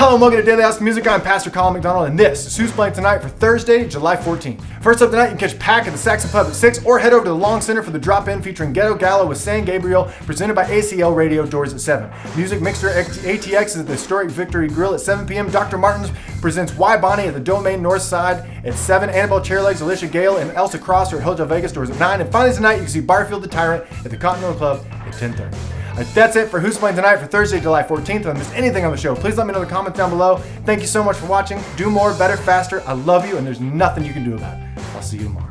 Hello and welcome to Daily House Music. I'm Pastor Colin McDonald, and this is Who's Playing Tonight for Thursday, July 14th. First up tonight, you can catch Pack at the Saxon Pub at 6 or head over to the Long Center for the drop in featuring Ghetto Gala with San Gabriel, presented by ACL Radio, doors at 7. Music Mixer ATX is at the historic Victory Grill at 7 p.m. Dr. Martens presents Why Bonnie at the Domain North Side at 7. Annabelle Chairlegs, Alicia Gale, and Elsa Cross are at Hotel Vegas, doors at 9. And finally tonight, you can see Barfield the Tyrant at the Continental Club at 10.30. That's it for Who's Playing Tonight for Thursday, July 14th. If I missed anything on the show, please let me know in the comments down below. Thank you so much for watching. Do more, better, faster. I love you, and there's nothing you can do about it. I'll see you tomorrow.